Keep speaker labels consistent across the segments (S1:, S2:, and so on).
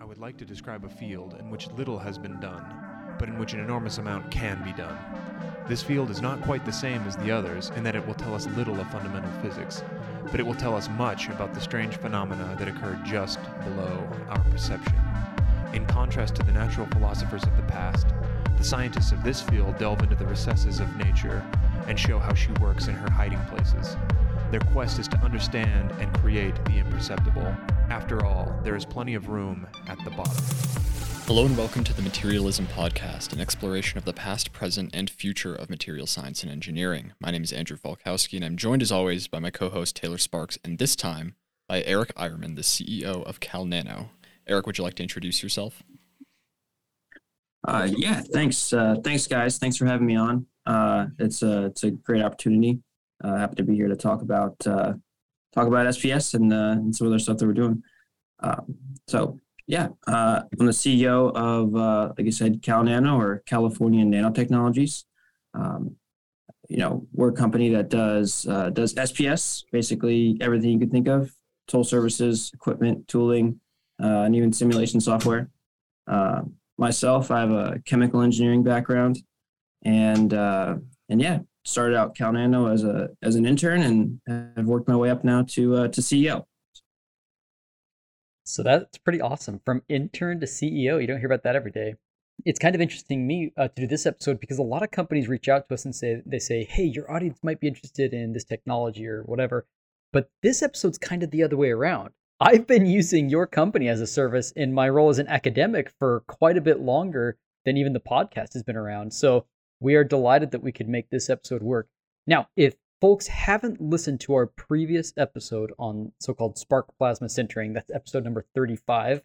S1: I would like to describe a field in which little has been done, but in which an enormous amount can be done. This field is not quite the same as the others in that it will tell us little of fundamental physics, but it will tell us much about the strange phenomena that occur just below our perception. In contrast to the natural philosophers of the past, the scientists of this field delve into the recesses of nature and show how she works in her hiding places. Their quest is to understand and create the imperceptible. After all, there is plenty of room at the bottom.
S2: Hello and welcome to the Materialism Podcast, an exploration of the past, present, and future of material science and engineering. My name is Andrew Falkowski, and I'm joined as always by my co host Taylor Sparks, and this time by Eric Eyerman, the CEO of CalNano. Eric, would you like to introduce yourself?
S3: Uh, yeah, thanks. Uh, thanks, guys. Thanks for having me on. Uh, it's a it's a great opportunity. Uh, happy to be here to talk about uh, talk about SPS and, uh, and some other stuff that we're doing. Um, so yeah, uh, I'm the CEO of uh, like I said, CalNano or California Nanotechnologies. Um, you know, we're a company that does uh, does SPS, basically everything you could think of: tool services, equipment, tooling, uh, and even simulation software. Uh, myself, I have a chemical engineering background, and uh, and yeah, started out CalNano as a as an intern, and have worked my way up now to uh, to CEO.
S4: So that's pretty awesome. From intern to CEO, you don't hear about that every day. It's kind of interesting me uh, to do this episode because a lot of companies reach out to us and say they say, "Hey, your audience might be interested in this technology or whatever." But this episode's kind of the other way around. I've been using your company as a service in my role as an academic for quite a bit longer than even the podcast has been around. So we are delighted that we could make this episode work. Now, if folks haven't listened to our previous episode on so-called spark plasma sintering, that's episode number 35,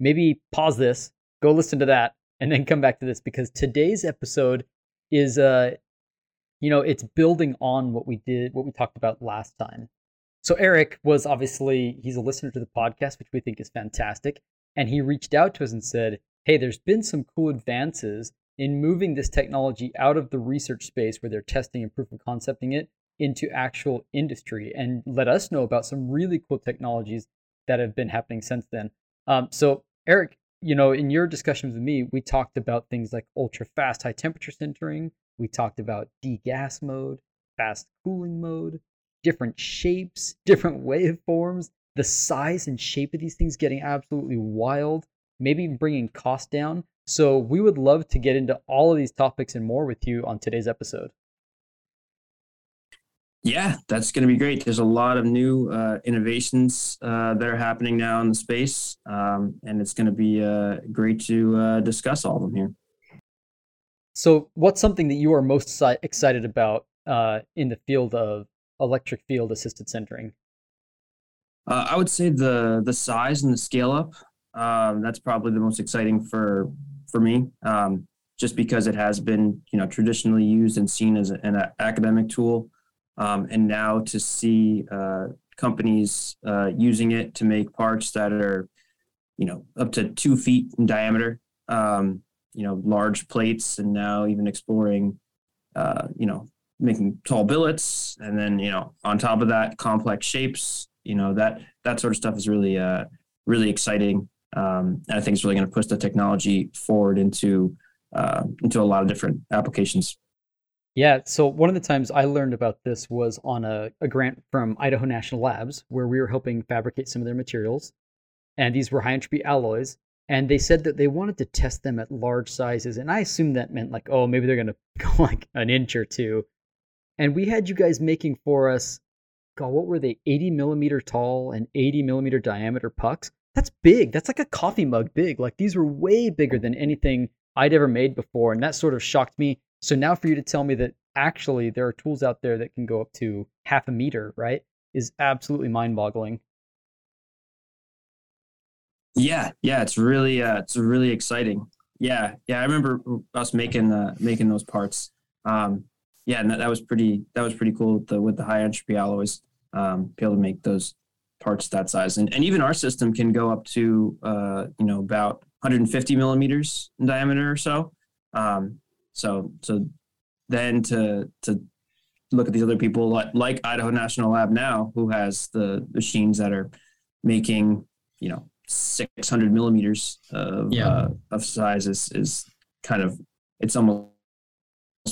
S4: maybe pause this, go listen to that, and then come back to this because today's episode is uh you know, it's building on what we did, what we talked about last time. So Eric was obviously he's a listener to the podcast, which we think is fantastic, and he reached out to us and said, "Hey, there's been some cool advances in moving this technology out of the research space where they're testing and proof of concepting it into actual industry and let us know about some really cool technologies that have been happening since then. Um, so, Eric, you know, in your discussions with me, we talked about things like ultra fast high temperature sintering. We talked about degas mode, fast cooling mode, different shapes, different waveforms, the size and shape of these things getting absolutely wild, maybe bringing cost down. So, we would love to get into all of these topics and more with you on today's episode.
S3: Yeah, that's going to be great. There's a lot of new uh, innovations uh, that are happening now in the space, um, and it's going to be uh, great to uh, discuss all of them here.
S4: So, what's something that you are most excited about uh, in the field of electric field assisted sintering?
S3: Uh, I would say the the size and the scale up. Um, that's probably the most exciting for for me, um, just because it has been you know traditionally used and seen as an academic tool. Um, and now to see uh, companies uh, using it to make parts that are, you know, up to two feet in diameter, um, you know, large plates, and now even exploring, uh, you know, making tall billets, and then you know, on top of that, complex shapes. You know, that that sort of stuff is really, uh, really exciting, um, and I think it's really going to push the technology forward into uh, into a lot of different applications.
S4: Yeah, so one of the times I learned about this was on a, a grant from Idaho National Labs, where we were helping fabricate some of their materials. And these were high entropy alloys. And they said that they wanted to test them at large sizes. And I assumed that meant like, oh, maybe they're going to go like an inch or two. And we had you guys making for us, God, what were they? 80 millimeter tall and 80 millimeter diameter pucks. That's big. That's like a coffee mug big. Like these were way bigger than anything I'd ever made before. And that sort of shocked me so now for you to tell me that actually there are tools out there that can go up to half a meter, right, is absolutely mind-boggling.
S3: Yeah, yeah, it's really uh, it's really exciting. Yeah, yeah, I remember us making uh, making those parts. Um, yeah, and that, that was pretty that was pretty cool with the with the high entropy alloys. Um, be able to make those parts that size, and and even our system can go up to uh, you know about 150 millimeters in diameter or so. Um, so so then to to look at these other people like, like Idaho National Lab now, who has the machines that are making you know 600 millimeters of
S4: Yeah.
S3: uh, of size is is kind of it's almost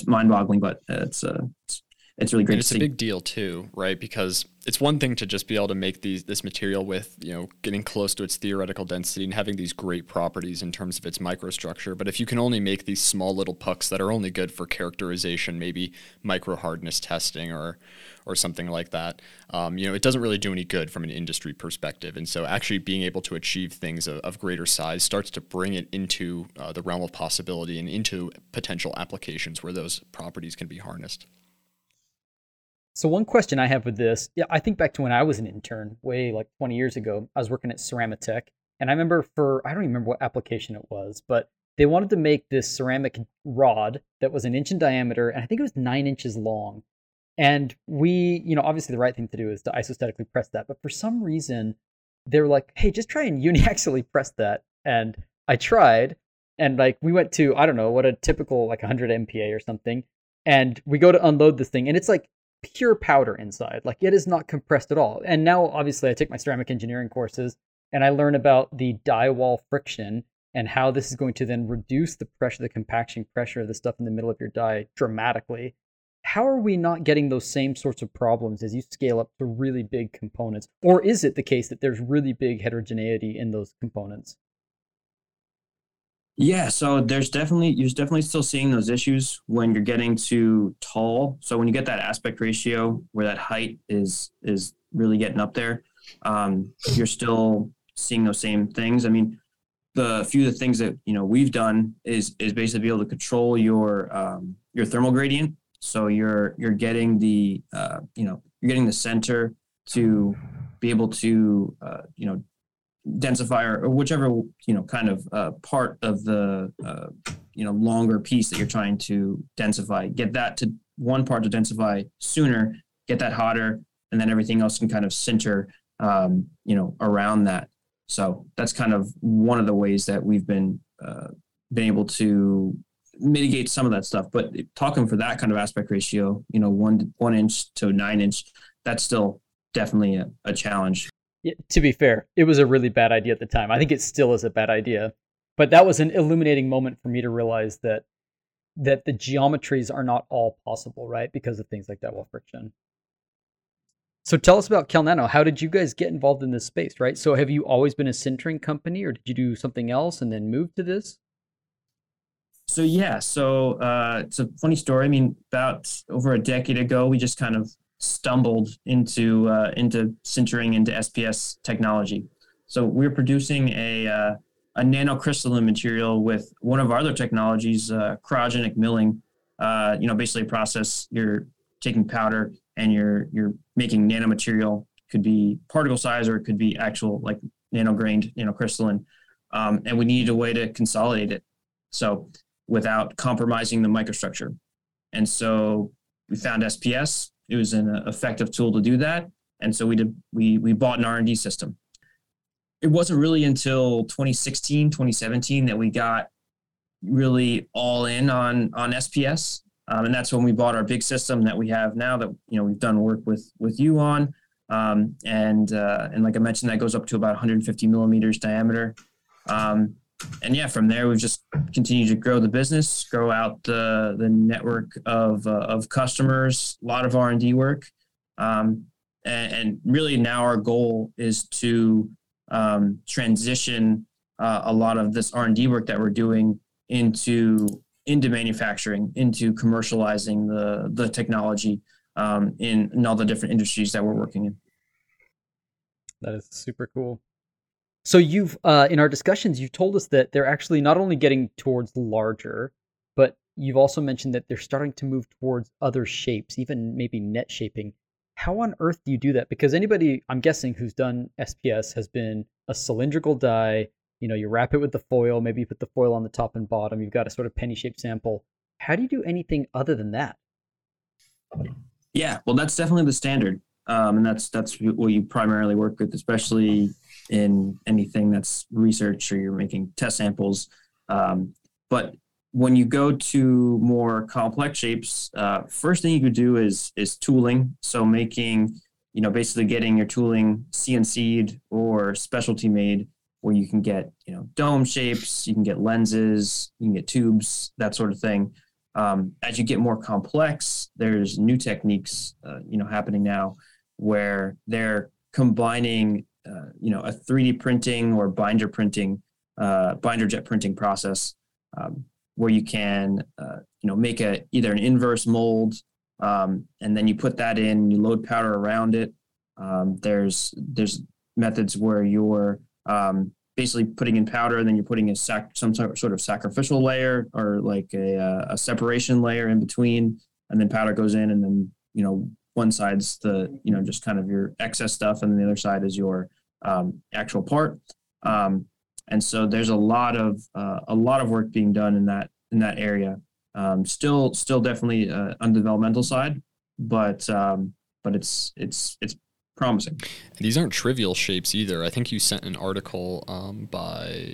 S3: mind-boggling, but it's uh, it's, it's really great
S2: And it's a big deal too, right? Because it's one thing to just be able to make these this material with, you know, getting close to its theoretical density and having these great properties in terms of its microstructure. But if you can only make these small little pucks that are only good for characterization, maybe micro hardness testing or or something like that, um, you know, it doesn't really do any good from an industry perspective. And so, actually being able to achieve things of, of greater size starts to bring it into uh, the realm of possibility and into potential applications where those properties can be harnessed.
S4: So one question I have with this, yeah, I think back to when I was an intern, way like 20 years ago. I was working at Ceramatec, and I remember for I don't even remember what application it was, but they wanted to make this ceramic rod that was an inch in diameter, and I think it was nine inches long. And we, you know, obviously the right thing to do is to isostatically press that, but for some reason they were like, "Hey, just try and uniaxially press that." And I tried, and like we went to I don't know what a typical like 100 MPa or something, and we go to unload this thing, and it's like pure powder inside. Like it is not compressed at all. And now, obviously, I take my ceramic engineering courses and I learn about the die wall friction and how this is going to then reduce the pressure, the compaction pressure of the stuff in the middle of your die dramatically. How are we not getting those same sorts of problems as you scale up to really big components? Or is it the case that there's really big heterogeneity in those components?
S3: Yeah, so there's definitely you're definitely still seeing those issues when you're getting too tall. So when you get that aspect ratio where that height is is really getting up there, um, you're still seeing those same things. I mean, the few of the things that you know we've done is is basically be able to control your um, your thermal gradient. So you're you're getting the uh, you know you're getting the center to be able to uh, you know densify or, whichever you know kind of uh, part of the uh, you know longer piece that you're trying to densify. Get that to one part to densify sooner get that hotter and then everything else can kind of sinter um, you know around that. So that's kind of one of the ways that we've been uh, been able to mitigate some of that stuff. But talking for that kind of aspect ratio you know one one inch to nine inch that's still definitely a, a challenge
S4: to be fair, it was a really bad idea at the time. I think it still is a bad idea. But that was an illuminating moment for me to realize that that the geometries are not all possible, right? Because of things like that wall friction. So tell us about CalNano. How did you guys get involved in this space, right? So have you always been a sintering company or did you do something else and then move to this?
S3: So yeah, so uh, it's a funny story. I mean, about over a decade ago, we just kind of stumbled into uh, into sintering into SPS technology. So we're producing a uh, a nanocrystalline material with one of our other technologies, uh, cryogenic milling. Uh, you know, basically a process you're taking powder and you're you're making nanomaterial. Could be particle size or it could be actual like nanograined, nanocrystalline. Um, and we needed a way to consolidate it. So without compromising the microstructure. And so we found SPS. It was an effective tool to do that. And so we did we we bought an R&D system. It wasn't really until 2016, 2017 that we got really all in on on SPS. Um, and that's when we bought our big system that we have now that you know we've done work with with you on. Um, and uh, and like I mentioned, that goes up to about 150 millimeters diameter. Um, and yeah, from there we've just continued to grow the business, grow out the the network of uh, of customers, a lot of R and D work, um, and, and, really now our goal is to um, transition uh, a lot of this R and D work that we're doing into into manufacturing, into commercializing the the technology um, in, in all the different industries that we're working in.
S4: That is super cool. So you've uh, in our discussions, you've told us that they're actually not only getting towards larger, but you've also mentioned that they're starting to move towards other shapes, even maybe net shaping. How on earth do you do that? Because anybody, I'm guessing, who's done SPS has been a cylindrical die. You know, you wrap it with the foil, maybe you put the foil on the top and bottom. You've got a sort of penny shaped sample. How do you do anything other than that?
S3: Yeah, well, that's definitely the standard, um, and that's that's what you primarily work with, especially in anything that's research or you're making test samples. Um, but when you go to more complex shapes, uh, first thing you could do is is tooling. So making, you know, basically getting your tooling CNC'd or specialty made where you can get you know dome shapes, you can get lenses, you can get tubes, that sort of thing. Um, as you get more complex, there's new techniques uh, you know happening now where they're combining uh, you know a 3D printing or binder printing, uh, binder jet printing process um, where you can uh, you know make a either an inverse mold um, and then you put that in, you load powder around it. Um, there's there's methods where you're um, basically putting in powder and then you're putting a sac- some sort of sacrificial layer or like a, uh, a separation layer in between and then powder goes in and then you know one side's the you know just kind of your excess stuff and then the other side is your um, actual part. Um, and so there's a lot of uh, a lot of work being done in that in that area. Um, still still definitely uh, on the developmental side but um, but it's it's it's promising.
S2: These aren't trivial shapes either. I think you sent an article um, by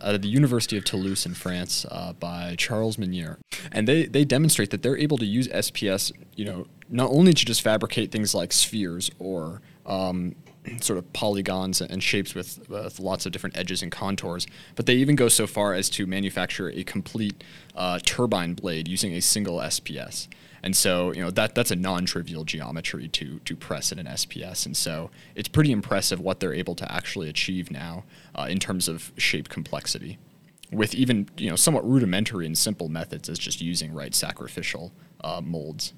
S2: out of the University of Toulouse in France uh, by Charles Manière, and they they demonstrate that they're able to use SPS, you know, not only to just fabricate things like spheres or um, sort of polygons and shapes with, with, lots of different edges and contours. But they even go so far as to manufacture a complete uh, turbine blade using a single SPS. And so, you know, that that's a non-trivial geometry to to press in an SPS. And so, it's pretty impressive what they're able to actually achieve now uh, in terms of shape complexity, with even you know somewhat rudimentary and simple methods as just using right sacrificial uh, molds.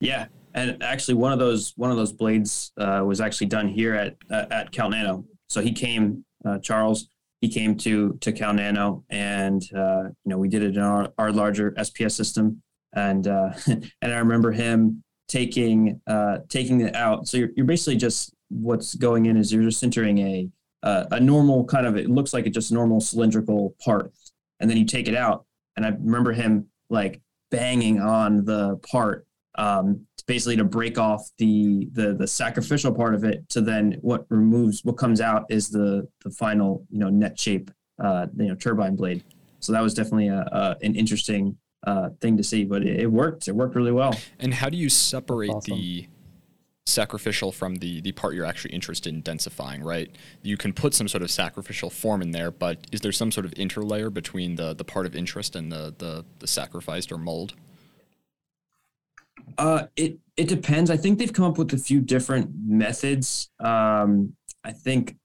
S3: Yeah, and actually, one of those one of those blades uh, was actually done here at uh, at Cal Nano. So he came, uh, Charles. He came to to Cal Nano, and uh, you know we did it in our, our larger SPS system and uh, and I remember him taking uh, taking it out. So you're, you're basically just what's going in is you're just entering a uh, a normal kind of it looks like it's just normal cylindrical part, and then you take it out. And I remember him like banging on the part um, basically to break off the the the sacrificial part of it to then what removes what comes out is the the final you know net shape uh, you know turbine blade. So that was definitely a, a an interesting uh, thing to see, but it, it, worked. It worked really well.
S2: And how do you separate awesome. the sacrificial from the the part you're actually interested in densifying? Right, you can put some sort of sacrificial form in there, but is there some sort of interlayer between the the part of interest and the the, the sacrificed or mold?
S3: Uh, it it depends. I think they've come up with a few different methods. Um, I think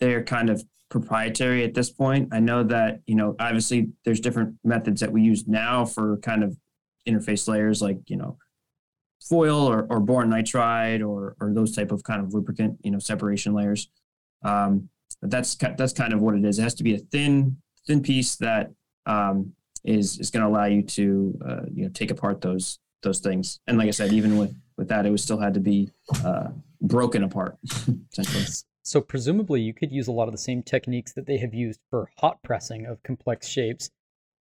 S3: they're kind of proprietary at this point. I know that, you know, obviously there's different methods that we use now for kind of interface layers like, you know, foil or, or boron nitride or, or those type of kind of lubricant, you know, separation layers. Um, but that's, that's kind of what it is. It has to be a thin, thin piece that um, is is going to allow you to, uh, you know, take apart those, those things. And like I said, even with, with that, it was still had to be uh, broken apart essentially.
S4: So presumably you could use a lot of the same techniques that they have used for hot pressing of complex shapes.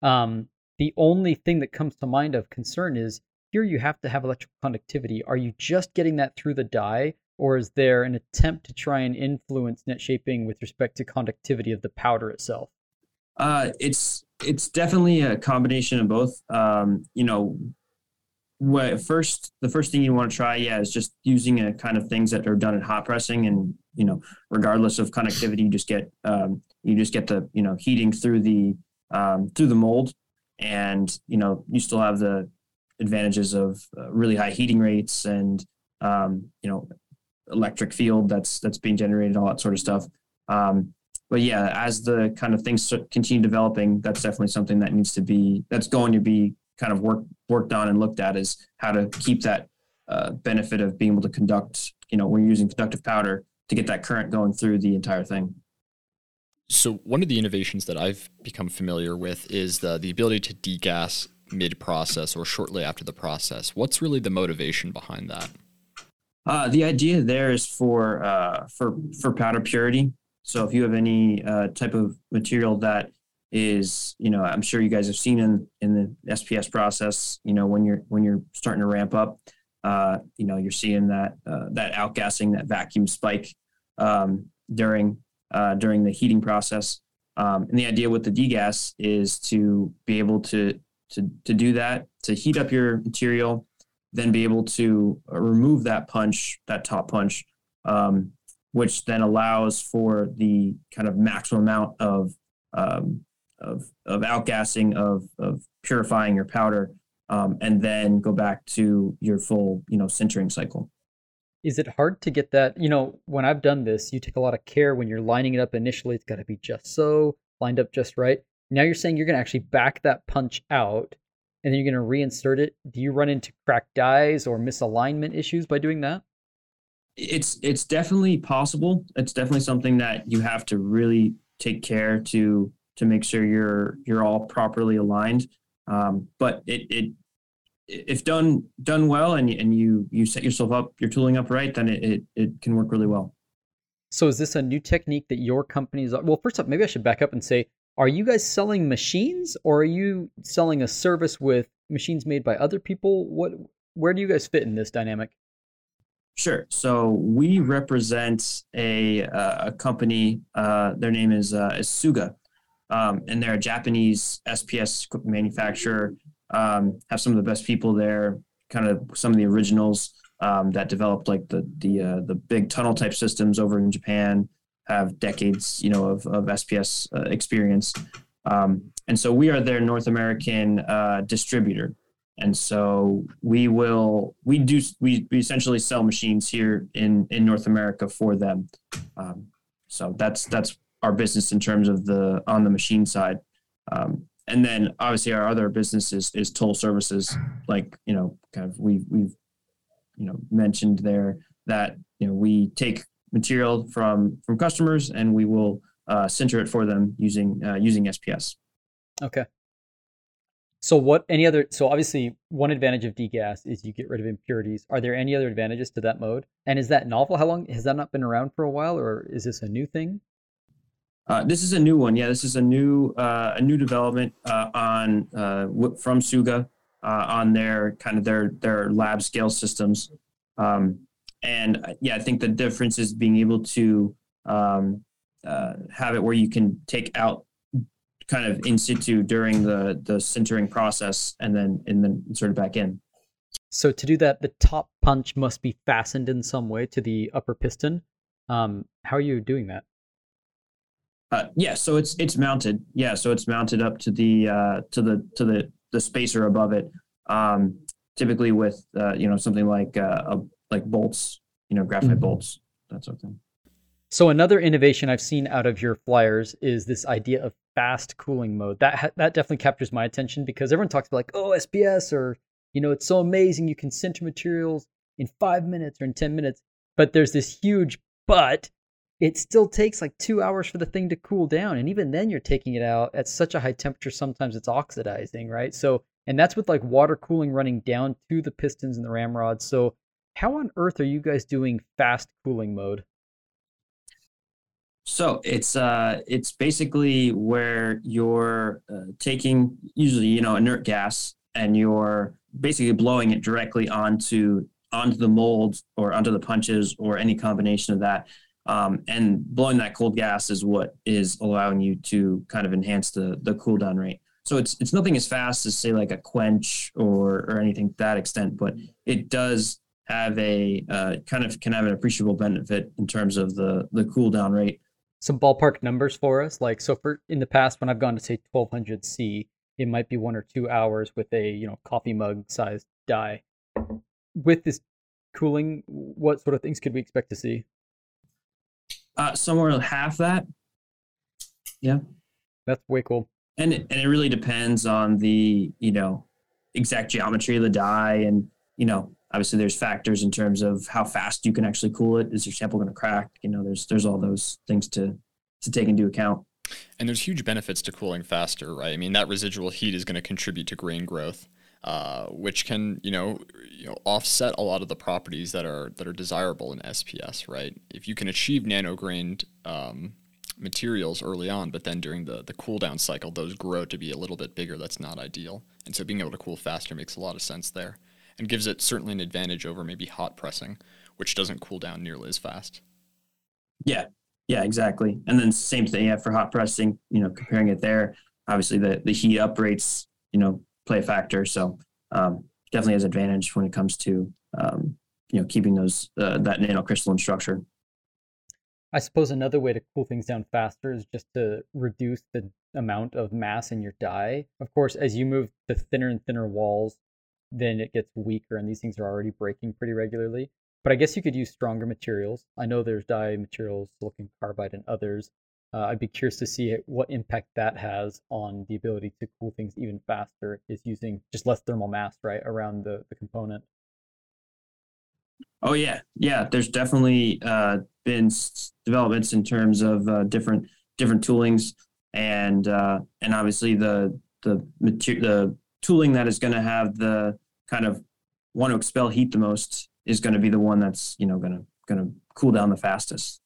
S4: Um, the only thing that comes to mind of concern is here you have to have electrical conductivity. Are you just getting that through the die, or is there an attempt to try and influence net shaping with respect to conductivity of the powder itself?
S3: Uh, it's it's definitely a combination of both. Um, you know, what first the first thing you want to try yeah is just using a kind of things that are done at hot pressing and you know regardless of conductivity you just get um, you just get the you know heating through the um, through the mold. And you know you still have the advantages of uh, really high heating rates and um, you know electric field that's that's being generated all that sort of stuff. Um, but yeah as the kind of things continue developing that's definitely something that needs to be that's going to be kind of work, worked on and looked at is how to keep that uh, benefit of being able to conduct, you know, when you're using conductive powder to get that current going through the entire thing.
S2: So one of the innovations that I've become familiar with is the the ability to degas mid process or shortly after the process. What's really the motivation behind that?
S3: Uh, the idea there is for uh, for for powder purity. So if you have any uh, type of material that is you know i'm sure you guys have seen in in the sps process you know when you're when you're starting to ramp up uh, you know you're seeing that uh, that outgassing that vacuum spike um, during uh, during the heating process. Um, and the idea with the degas is to be able to to to do that to heat up your material then be able to uh, remove that punch that top punch um, which then allows for the kind of maximum amount of um, of, of outgassing of, of purifying your powder um, and then go back to your full you know sintering cycle
S4: is it hard to get that you know when i've done this you take a lot of care when you're lining it up initially it's got to be just so lined up just right. Now you're saying you're going to actually back that punch out and then you're going to reinsert it. Do you run into cracked dies or misalignment issues by doing that?
S3: It's it's definitely possible. It's definitely something that you have to really take care to to make sure you're you're all properly aligned. Um, but it, it if done done well and and you you set yourself up your tooling up right then it, it, it can work really well
S4: so is this a new technique that your companies are well first up maybe i should back up and say are you guys selling machines or are you selling a service with machines made by other people what where do you guys fit in this dynamic
S3: Sure. So we represent a uh, a company. Uh, their name is uh, is Suga, um, and they're a Japanese SPS manufacturer um, have some of the best people there, kind of some of the originals um, that developed like the the uh, the big tunnel type systems over in Japan. Have decades, you know, of of SPS uh, experience, um, and so we are their North American uh, distributor. And so we will we do we, we essentially sell machines here in in North America for them. Um, so that's that's our business in terms of the on the machine side. Um, and then obviously our other business is, is toll services like you know kind of we we've you know mentioned there that you know we take material from from customers and we will uh, sinter it for them using uh, using SPS.
S4: Okay. So what any other so obviously one advantage of degas is you get rid of impurities. Are there any other advantages to that mode? And is that novel? How long has that not been around for a while or is this a new thing?
S3: Uh, this is a new one. Yeah, this is a new uh, a new development uh, on uh, from Suga uh, on their kind of their their lab scale systems. Um, and yeah, I think the difference is being able to um, have it where you can take out kind of in situ during the the sintering process and then and then insert it back in.
S4: So to do that, the top punch must be fastened in some way to the upper piston. Um, how are you doing that?
S3: Uh, yeah, so it's it's mounted. Yeah, so it's mounted up to the uh, to the to the the spacer above it. Um, typically with uh, you know something like uh, a, like bolts, you know, graphite mm-hmm. bolts, that sort of thing.
S4: So another innovation I've seen out of your flyers is this idea of fast cooling mode. That ha- that definitely captures my attention because everyone talks about like oh SPS or you know it's so amazing you can sinter materials in five minutes or in ten minutes, but there's this huge but it still takes like two hours for the thing to cool down. And even then, you're taking it out at such a high temperature, sometimes it's oxidizing, right? So, and that's with like water cooling running down to the pistons and the ramrods. So, how on earth are you guys doing fast cooling mode?
S3: So it's uh it's basically where you're uh, taking usually you know inert gas and you're basically blowing it directly onto onto the molds or onto the punches or any combination of that um, and blowing that cold gas is what is allowing you to kind of enhance the the cool down rate. So it's it's nothing as fast as say like a quench or or anything to that extent, but it does have a uh, kind of can have an appreciable benefit in terms of the the cool down rate.
S4: Some ballpark numbers for us, like so for in the past when I've gone to say 1200 C, it might be one or two hours with a you know coffee mug sized die. With this cooling, what sort of things could we expect to see?
S3: Uh, somewhere half that. Yeah.
S4: That's way cool.
S3: And it, and it really depends on the, you know, exact geometry of the die. And, you know, obviously there's factors in terms of how fast you can actually cool it. Is your sample going to crack? You know, there's, there's all those things to, to take into account.
S2: And there's huge benefits to cooling faster, right? I mean, that residual heat is going to contribute to grain growth. Uh, which can you know you know offset a lot of the properties that are that are desirable in SPS, right? If you can achieve nanograined um, materials early on, but then during the the cool down cycle, those grow to be a little bit bigger. That's not ideal, and so being able to cool faster makes a lot of sense there, and gives it certainly an advantage over maybe hot pressing, which doesn't cool down nearly as fast.
S3: Yeah, yeah, exactly. And then same thing, yeah, for hot pressing, you know, comparing it there, obviously the the heat up rates, you know, play factor. So um, definitely has advantage when it comes to um, you know keeping those uh, that nanocrystalline structure.
S4: I suppose another way to cool things down faster is just to reduce the amount of mass in your die. Of course, as you move to thinner and thinner walls, then it gets weaker, and these things are already breaking pretty regularly. But I guess you could use stronger materials. I know there's die materials, silicon carbide, and others. Uh, I'd be curious to see what impact that has on the ability to cool things even faster. Is using just less thermal mass, right, around the, the component.
S3: Oh yeah, yeah. There's definitely uh, been developments in terms of uh, different different toolings, and uh, and obviously the the material the tooling that is going to have the kind of want to expel heat the most is going to be the one that's you know going to going to cool down the fastest.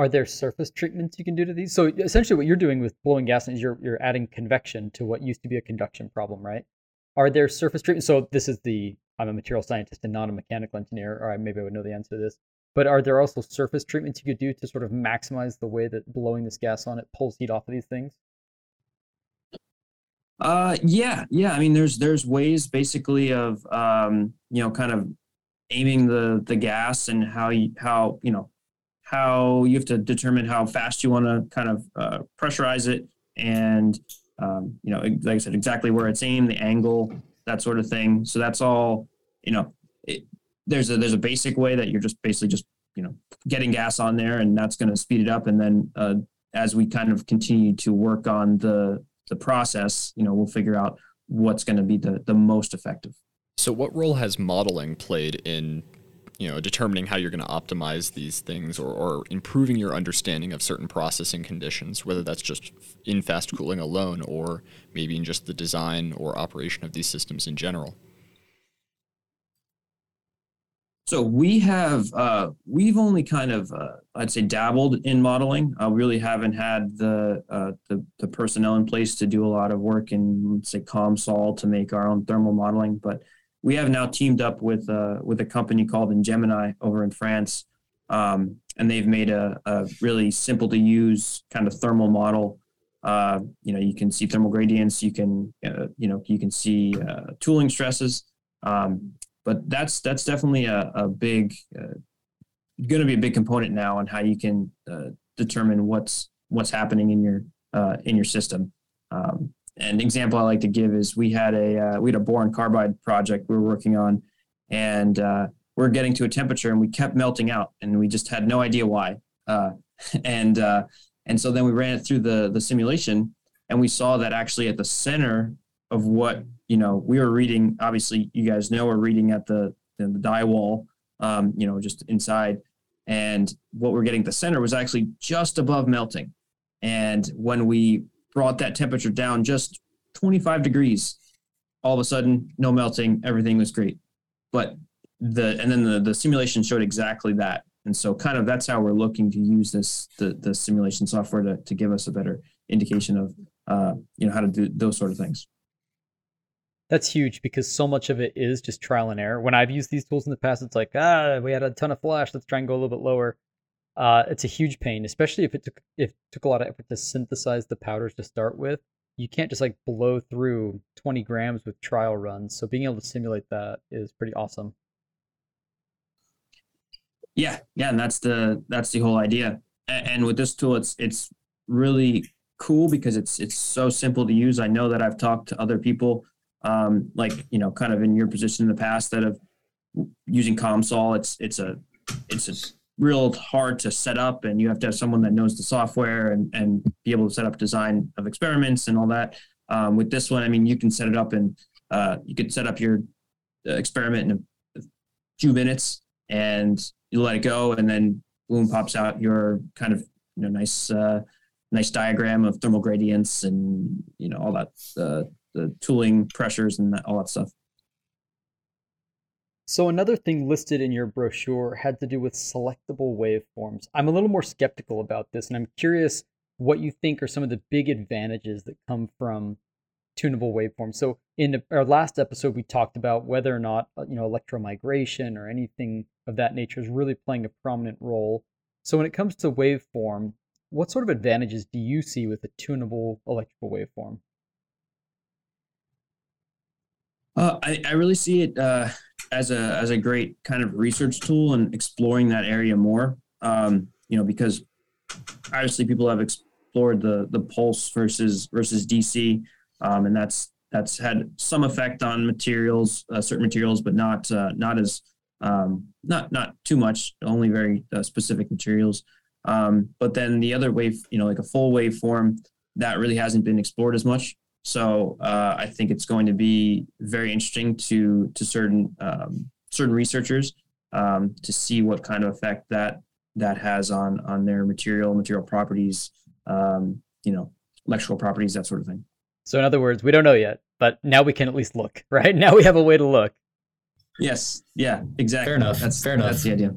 S4: Are there surface treatments you can do to these? So essentially, what you're doing with blowing gas is you're you're adding convection to what used to be a conduction problem, right? Are there surface treatments? So this is the I'm a material scientist and not a mechanical engineer, or maybe I would know the answer to this. But are there also surface treatments you could do to sort of maximize the way that blowing this gas on it pulls heat off of these things?
S3: Uh, yeah, yeah. I mean, there's there's ways basically of um, you know, kind of aiming the the gas and how you how you know how you have to determine how fast you want to kind of uh, pressurize it and um, you know, like I said, exactly where it's aimed, the angle, that sort of thing. So that's all. You know, it, there's a there's a basic way that you're just basically just you know getting gas on there, and that's going to speed it up. And then uh, as we kind of continue to work on the the process, you know, we'll figure out what's going to be the, the most effective.
S2: So, what role has modeling played in, you know, determining how you're going to optimize these things, or, or improving your understanding of certain processing conditions, whether that's just in fast cooling alone, or maybe in just the design or operation of these systems in general?
S3: So we have uh, we've only kind of uh, I'd say dabbled in modeling. Uh, really haven't had the, uh, the, the personnel in place to do a lot of work in say COMSOL to make our own thermal modeling. But we have now teamed up with uh, with a company called Gemini over in France, um, and they've made a, a, really simple to use kind of thermal model. Uh, you know, you can see thermal gradients. You can you know you can see tooling stresses. Um, but that's that's definitely a, a big uh, going to be a big component now on how you can uh, determine what's what's happening in your uh, in your system. Um, an example I like to give is we had a uh, we had a boron carbide project we were working on, and uh, we are getting to a temperature and we kept melting out, and we just had no idea why. Uh, and and so then we ran it through the the simulation, and we saw that actually at the center of what you know we were reading obviously you guys know we're reading at the the die wall um, you know just inside and what we're getting at the center was actually just above melting and when we brought that temperature down just 25 degrees all of a sudden no melting everything was great but the and then the, the simulation showed exactly that and so kind of that's how we're looking to use this the, the simulation software to, to give us a better indication of uh, you know how to do those sort of things
S4: that's huge because so much of it is just trial and error. When I've used these tools in the past, it's like, ah, we had a ton of flash. Let's try and go a little bit lower. Uh, it's a huge pain, especially if it took if it took a lot of effort to synthesize the powders to start with. You can't just like blow through 20 grams with trial runs. So being able to simulate that is pretty awesome.
S3: Yeah, yeah, and that's the that's the whole idea. And, and with this tool, it's it's really cool because it's it's so simple to use. I know that I've talked to other people um, like you know, kind of in your position in the past that of using COMSOL. It's it's a it's a real hard to set up, and you have to have someone that knows the software and and be able to set up design of experiments and all that. Um, with this one, I mean, you can set it up and uh, you could set up your uh, experiment in a few minutes, and you let it go, and then boom pops out your kind of you know nice uh, nice diagram of thermal gradients and you know all that uh, the tooling pressures and that, all that stuff.
S4: So another thing listed in your brochure had to do with selectable waveforms. I'm a little more skeptical about this, and I'm curious what you think are some of the big advantages that come from tunable waveforms. So in our last episode, we talked about whether or not uh, you know electromigration or anything of that nature is really playing a prominent role. So when it comes to waveform, what sort of advantages do you see with a tunable electrical waveform?
S3: Uh, I, I really see it uh, as a as a great kind of research tool and exploring that area more. Um, you know, because obviously people have explored the the pulse versus versus DC, um, and that's that's had some effect on materials, uh, certain materials, but not uh, not as um, not not too much, only very uh, specific materials. Um, but then the other wave, you know, like a full waveform, that really hasn't been explored as much. So uh, I think it's going to be very interesting to to certain um, certain researchers um, to see what kind of effect that that has on on their material material properties, um, you know, electrical properties, that sort of thing.
S4: So in other words, we don't know yet, but now we can at least look, right? Now we have a way to look.
S3: Yes. Yeah. Exactly.
S5: Fair enough.
S3: That's
S5: fair enough.
S3: That's the idea.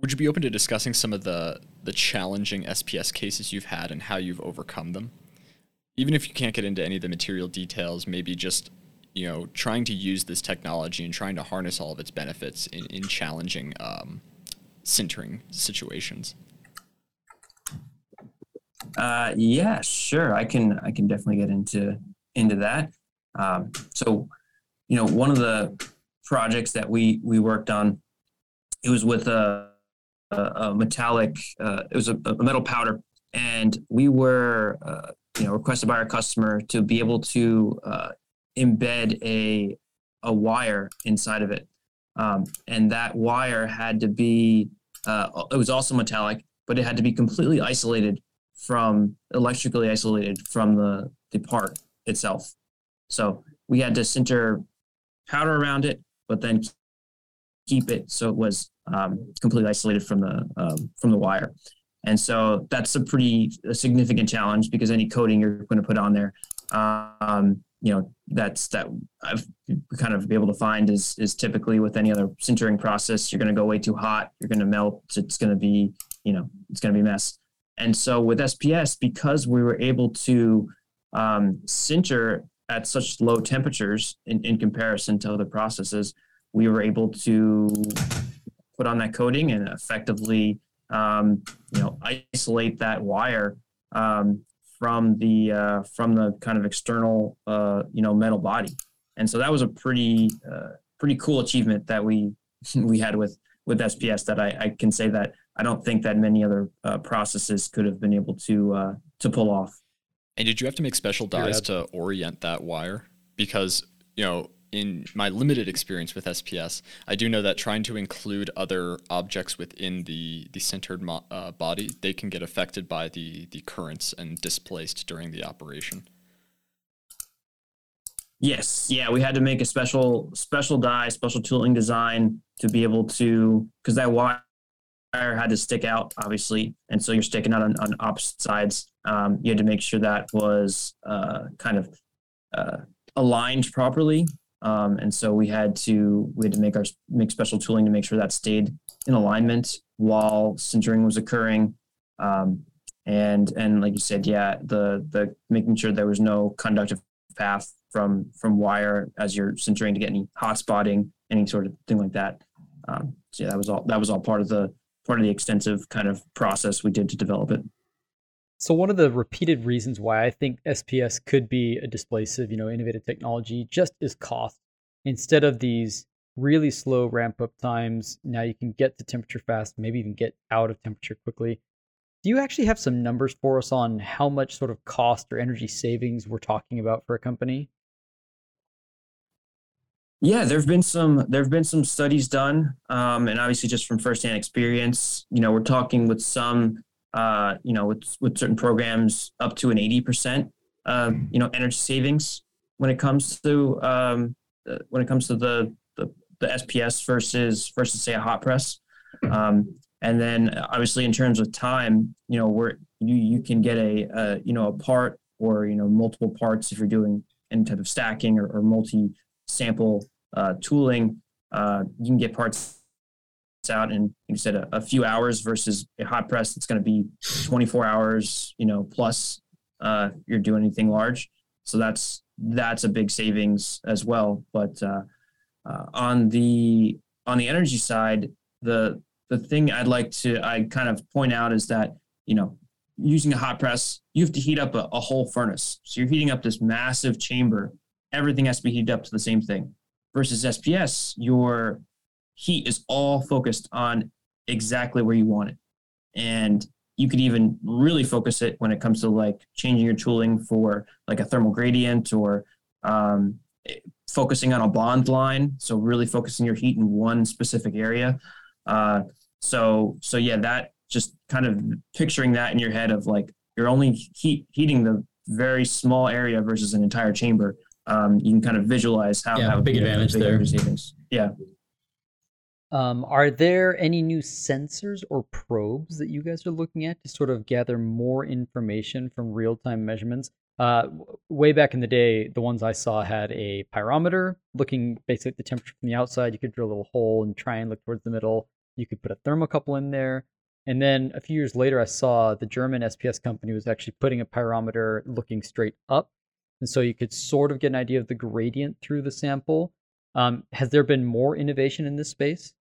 S2: Would you be open to discussing some of the the challenging SPS cases you've had and how you've overcome them? Even if you can't get into any of the material details, maybe just you know trying to use this technology and trying to harness all of its benefits in, in challenging um, sintering situations.
S3: Uh, yeah, sure. I can I can definitely get into into that. Um, so, you know, one of the projects that we we worked on, it was with a, a, a metallic. Uh, it was a, a, metal powder, and we were uh, you know requested by our customer to be able to uh, embed a a wire inside of it, um, and that wire had to be. Uh, it was also metallic, but it had to be completely isolated from electrically isolated from the, the part itself. So we had to sinter powder around it, but then keep it so it was um, completely isolated from the um, from the wire. And so that's a pretty a significant challenge because any coating you're going to put on there, um, you know, that's that I've kind of be able to find is is typically with any other sintering process, you're going to go way too hot, you're going to melt, it's going to be, you know, it's going to be mess. And so with SPS, because we were able to um, sinter at such low temperatures in, in comparison to other processes, we were able to put on that coating and effectively, um, you know, isolate that wire um, from the uh, from the kind of external, uh, you know, metal body. And so that was a pretty uh, pretty cool achievement that we we had with with SPS that I, I can say that I don't think that many other uh, processes could have been able to uh, to pull off.
S2: And did you have to make special dies yeah. to orient that wire? Because you know, in my limited experience with SPS, I do know that trying to include other objects within the the sintered mo- uh, body, they can get affected by the the currents and displaced during the operation.
S3: Yes, yeah, we had to make a special special die, special tooling design to be able to because that wire had to stick out, obviously, and so you're sticking out on, on opposite sides. Um, you had to make sure that was uh, kind of uh, aligned properly, um, and so we had to we had to make our make special tooling to make sure that stayed in alignment while sintering was occurring. Um, and and like you said, yeah, the the making sure there was no conductive path from from wire as you're sintering to get any hot spotting, any sort of thing like that. Um, so yeah, that was all that was all part of the part of the extensive kind of process we did to develop it.
S4: So one of the repeated reasons why I think SPS could be a displacive, you know, innovative technology just is cost. Instead of these really slow ramp up times, now you can get to temperature fast, maybe even get out of temperature quickly. Do you actually have some numbers for us on how much sort of cost or energy savings we're talking about for a company?
S3: Yeah, there've been some there've been some studies done, um, and obviously just from firsthand experience, you know, we're talking with some, uh, you know, with with certain programs up to an eighty percent, uh, you know, energy savings when it comes to um, uh, when it comes to the, the the SPS versus versus say a hot press, um, and then obviously in terms of time, you know, where you you can get a, a you know a part or you know multiple parts if you're doing any type of stacking or, or multi sample uh, tooling, uh, you can get parts out in, you said, a, a, few hours versus a hot press. It's going to be 24 hours, you know, plus uh, you're doing anything large. So that's that's a big savings as well. But uh, uh, on the on the energy side, the the thing I'd like to I kind of point out is that you know using a hot press, you have to heat up a, a whole furnace. So you're heating up this massive chamber. Everything has to be heated up to the same thing versus SPS, your heat is all focused on exactly where you want it. and you could even really focus it when it comes to like changing your tooling for like a thermal gradient or um, focusing on a bond line. So really focusing your heat in one specific area. Uh, so so yeah, that just kind of picturing that in your head of like you're only heat heating the very small area versus an entire chamber. Um, you can kind of visualize how
S5: yeah,
S3: that
S5: big advantage there.
S3: Savings. Yeah.
S4: Um, are there any new sensors or probes that you guys are looking at to sort of gather more information from real-time measurements? Uh, way back in the day, the ones I saw had a pyrometer looking basically at the temperature from the outside. You could drill a little hole and try and look towards the middle. You could put a thermocouple in there. And then a few years later, I saw the German SPS company was actually putting a pyrometer looking straight up. And so you could sort of get an idea of the gradient through the sample. Um, has there been more innovation in this space?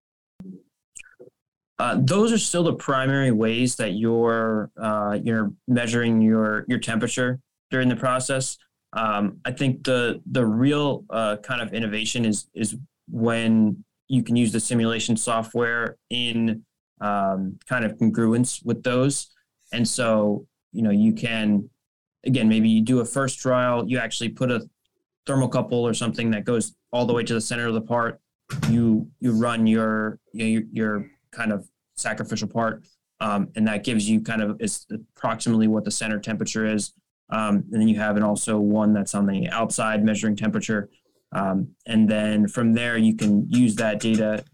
S3: Uh, those are still the primary ways that you're uh, you're measuring your your temperature during the process. Um, I think the the real uh, kind of innovation is is when you can use the simulation software in um, kind of congruence with those. And so, you know, you can, again, maybe you do a first trial, you actually put a thermocouple or something that goes all the way to the center of the part. You you run your your, your kind of sacrificial part, um, and that gives you kind of is approximately what the center temperature is. Um, and then you have an also one that's on the outside measuring temperature. Um, and then from there, you can use that data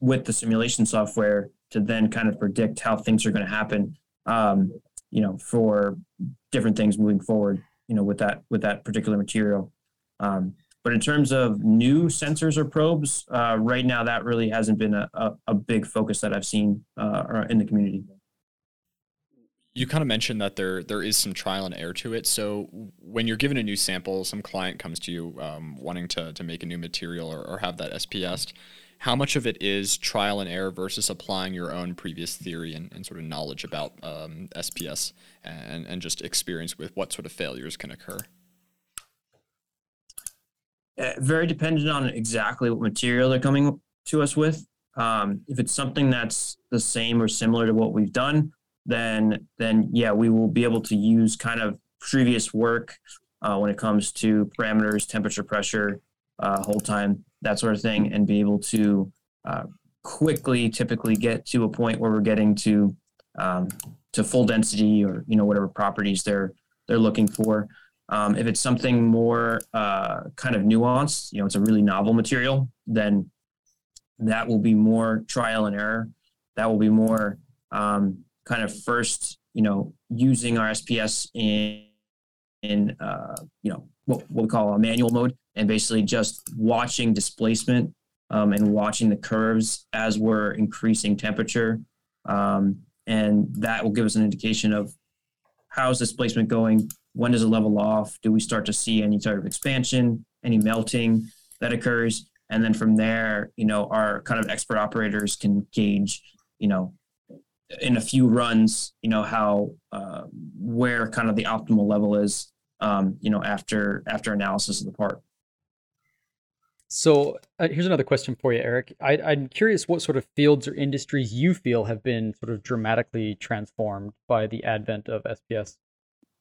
S3: with the simulation software to then kind of predict how things are going to happen, um, you know, for different things moving forward, you know, with that with that particular material. Um, but in terms of new sensors or probes, uh, right now that really hasn't been a, a, a big focus that I've seen uh, in the community.
S2: You kind of mentioned that there there is some trial and error to it. So when you're given a new sample, some client comes to you um, wanting to to make a new material or, or have that SPS how much of it is trial and error versus applying your own previous theory and, and sort of knowledge about um, SPS and, and just experience with what sort of failures can occur?
S3: Uh, very dependent on exactly what material they're coming to us with. Um, if it's something that's the same or similar to what we've done, then then yeah, we will be able to use kind of previous work uh, when it comes to parameters, temperature, pressure, uh, hold time, that sort of thing, and be able to uh, quickly, typically get to a point where we're getting to um, to full density or you know whatever properties they're they're looking for. Um, if it's something more uh, kind of nuanced, you know, it's a really novel material, then that will be more trial and error. That will be more um, kind of first, you know, using our SPS in in uh, you know what, what we call a manual mode and basically just watching displacement um, and watching the curves as we're increasing temperature. Um, and that will give us an indication of how's displacement going, when does it level off, do we start to see any sort of expansion, any melting that occurs, and then from there, you know, our kind of expert operators can gauge, you know, in a few runs, you know, how uh, where kind of the optimal level is, um, you know, after after analysis of the part.
S4: So uh, here's another question for you, Eric. I, I'm curious what sort of fields or industries you feel have been sort of dramatically transformed by the advent of SPS.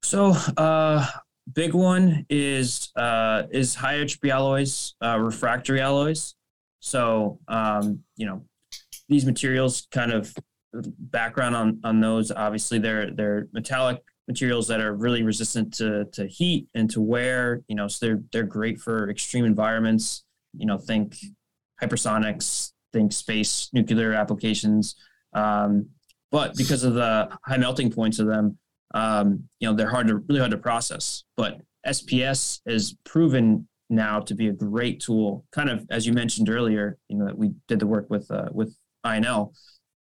S3: So, uh, big one is uh, is high entropy alloys, uh, refractory alloys. So, um, you know, these materials kind of background on on those. Obviously, they're they're metallic materials that are really resistant to to heat and to wear. You know, so they're they're great for extreme environments you know, think hypersonics, think space, nuclear applications. Um, but because of the high melting points of them, um, you know, they're hard to really hard to process. But SPS is proven now to be a great tool. Kind of as you mentioned earlier, you know, that we did the work with uh, with INL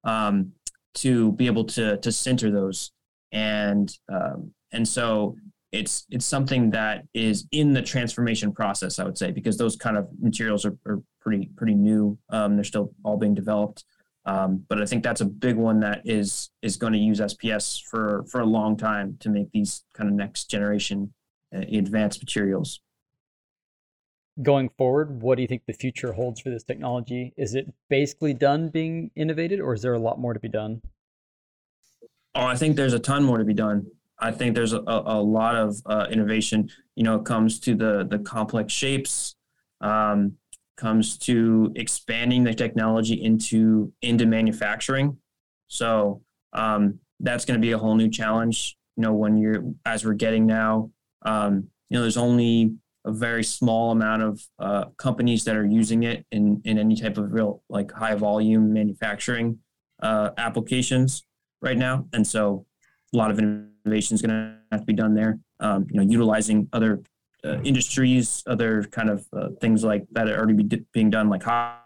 S3: um, to be able to to sinter those, and um, and so it's it's something that is in the transformation process i would say because those kind of materials are, are pretty pretty new um, they're still all being developed um, but i think that's a big one that is is going to use sps for for a long time to make these kind of next generation uh, advanced materials
S4: going forward what do you think the future holds for this technology is it basically done being innovated or is there a lot more to be done
S3: Oh, I think there's a ton more to be done. I think there's a, a lot of uh, innovation. You know, it comes to the the complex shapes, um, comes to expanding the technology into into manufacturing. So um, that's going to be a whole new challenge. You know, when you're as we're getting now, um, you know, there's only a very small amount of uh, companies that are using it in in any type of real like high volume manufacturing uh, applications right now, and so a lot of innovation is going to have to be done there. Um, you know, utilizing other uh, industries, other kind of uh, things like that are already be being done, like hot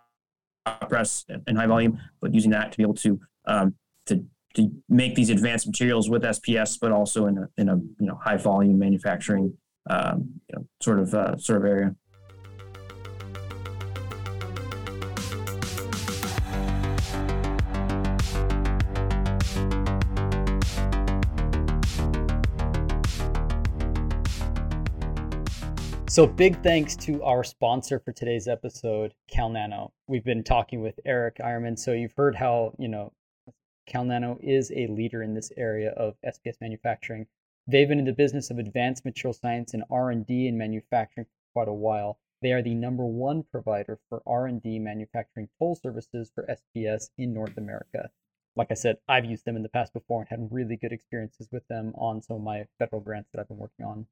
S3: press and high volume, but using that to be able to um, to to make these advanced materials with SPS, but also in a in a you know high volume manufacturing um, you know, sort of uh, sort of area.
S4: So, big thanks to our sponsor for today's episode, CalNano. We've been talking with Eric Eierman. So, you've heard how, you know, CalNano is a leader in this area of SPS manufacturing. They've been in the business of advanced material science and R&D and manufacturing for quite a while. They are the number one provider for R&D manufacturing toll services for SPS in North America. Like I said, I've used them in the past before and had really good experiences with them on some of my federal grants that I've been working on.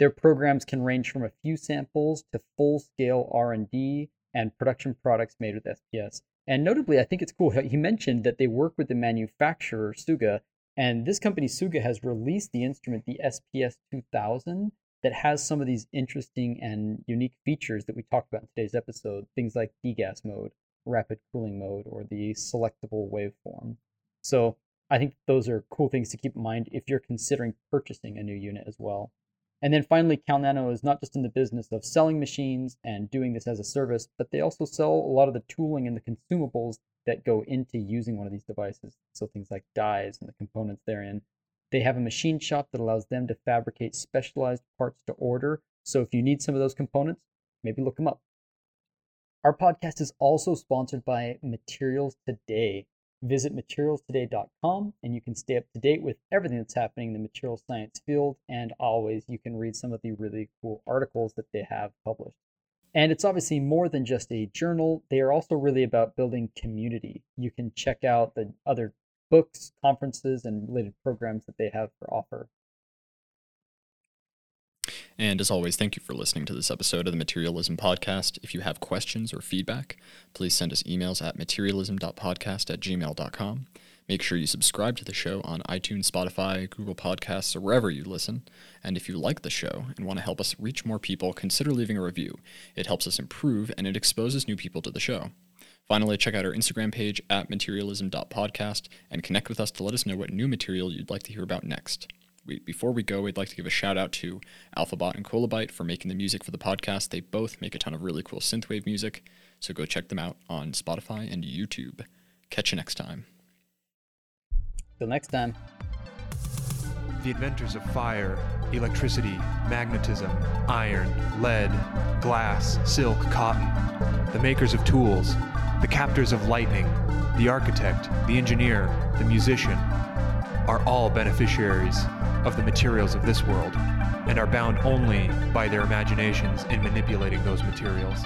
S4: Their programs can range from a few samples to full-scale R&D and production products made with SPS. And notably, I think it's cool. He mentioned that they work with the manufacturer Suga, and this company Suga has released the instrument, the SPS 2000, that has some of these interesting and unique features that we talked about in today's episode. Things like degas mode, rapid cooling mode, or the selectable waveform. So I think those are cool things to keep in mind if you're considering purchasing a new unit as well. And then finally, CalNano is not just in the business of selling machines and doing this as a service, but they also sell a lot of the tooling and the consumables that go into using one of these devices. So things like dies and the components therein. They have a machine shop that allows them to fabricate specialized parts to order. So if you need some of those components, maybe look them up. Our podcast is also sponsored by Materials Today. Visit materialstoday.com and you can stay up to date with everything that's happening in the material science field. And always, you can read some of the really cool articles that they have published. And it's obviously more than just a journal, they are also really about building community. You can check out the other books, conferences, and related programs that they have for offer.
S2: And as always, thank you for listening to this episode of the Materialism Podcast. If you have questions or feedback, please send us emails at materialism.podcast at gmail.com. Make sure you subscribe to the show on iTunes, Spotify, Google Podcasts, or wherever you listen. And if you like the show and want to help us reach more people, consider leaving a review. It helps us improve and it exposes new people to the show. Finally, check out our Instagram page at materialism.podcast and connect with us to let us know what new material you'd like to hear about next we, before we go, we'd like to give a shout out to Alphabot and Kolabyte for making the music for the podcast. They both make a ton of really cool synthwave music, so go check them out on Spotify and YouTube. Catch you next time.
S4: Till next time.
S1: The inventors of fire, electricity, magnetism, iron, lead, glass, silk, cotton, the makers of tools, the captors of lightning, the architect, the engineer, the musician, are all beneficiaries of the materials of this world and are bound only by their imaginations in manipulating those materials.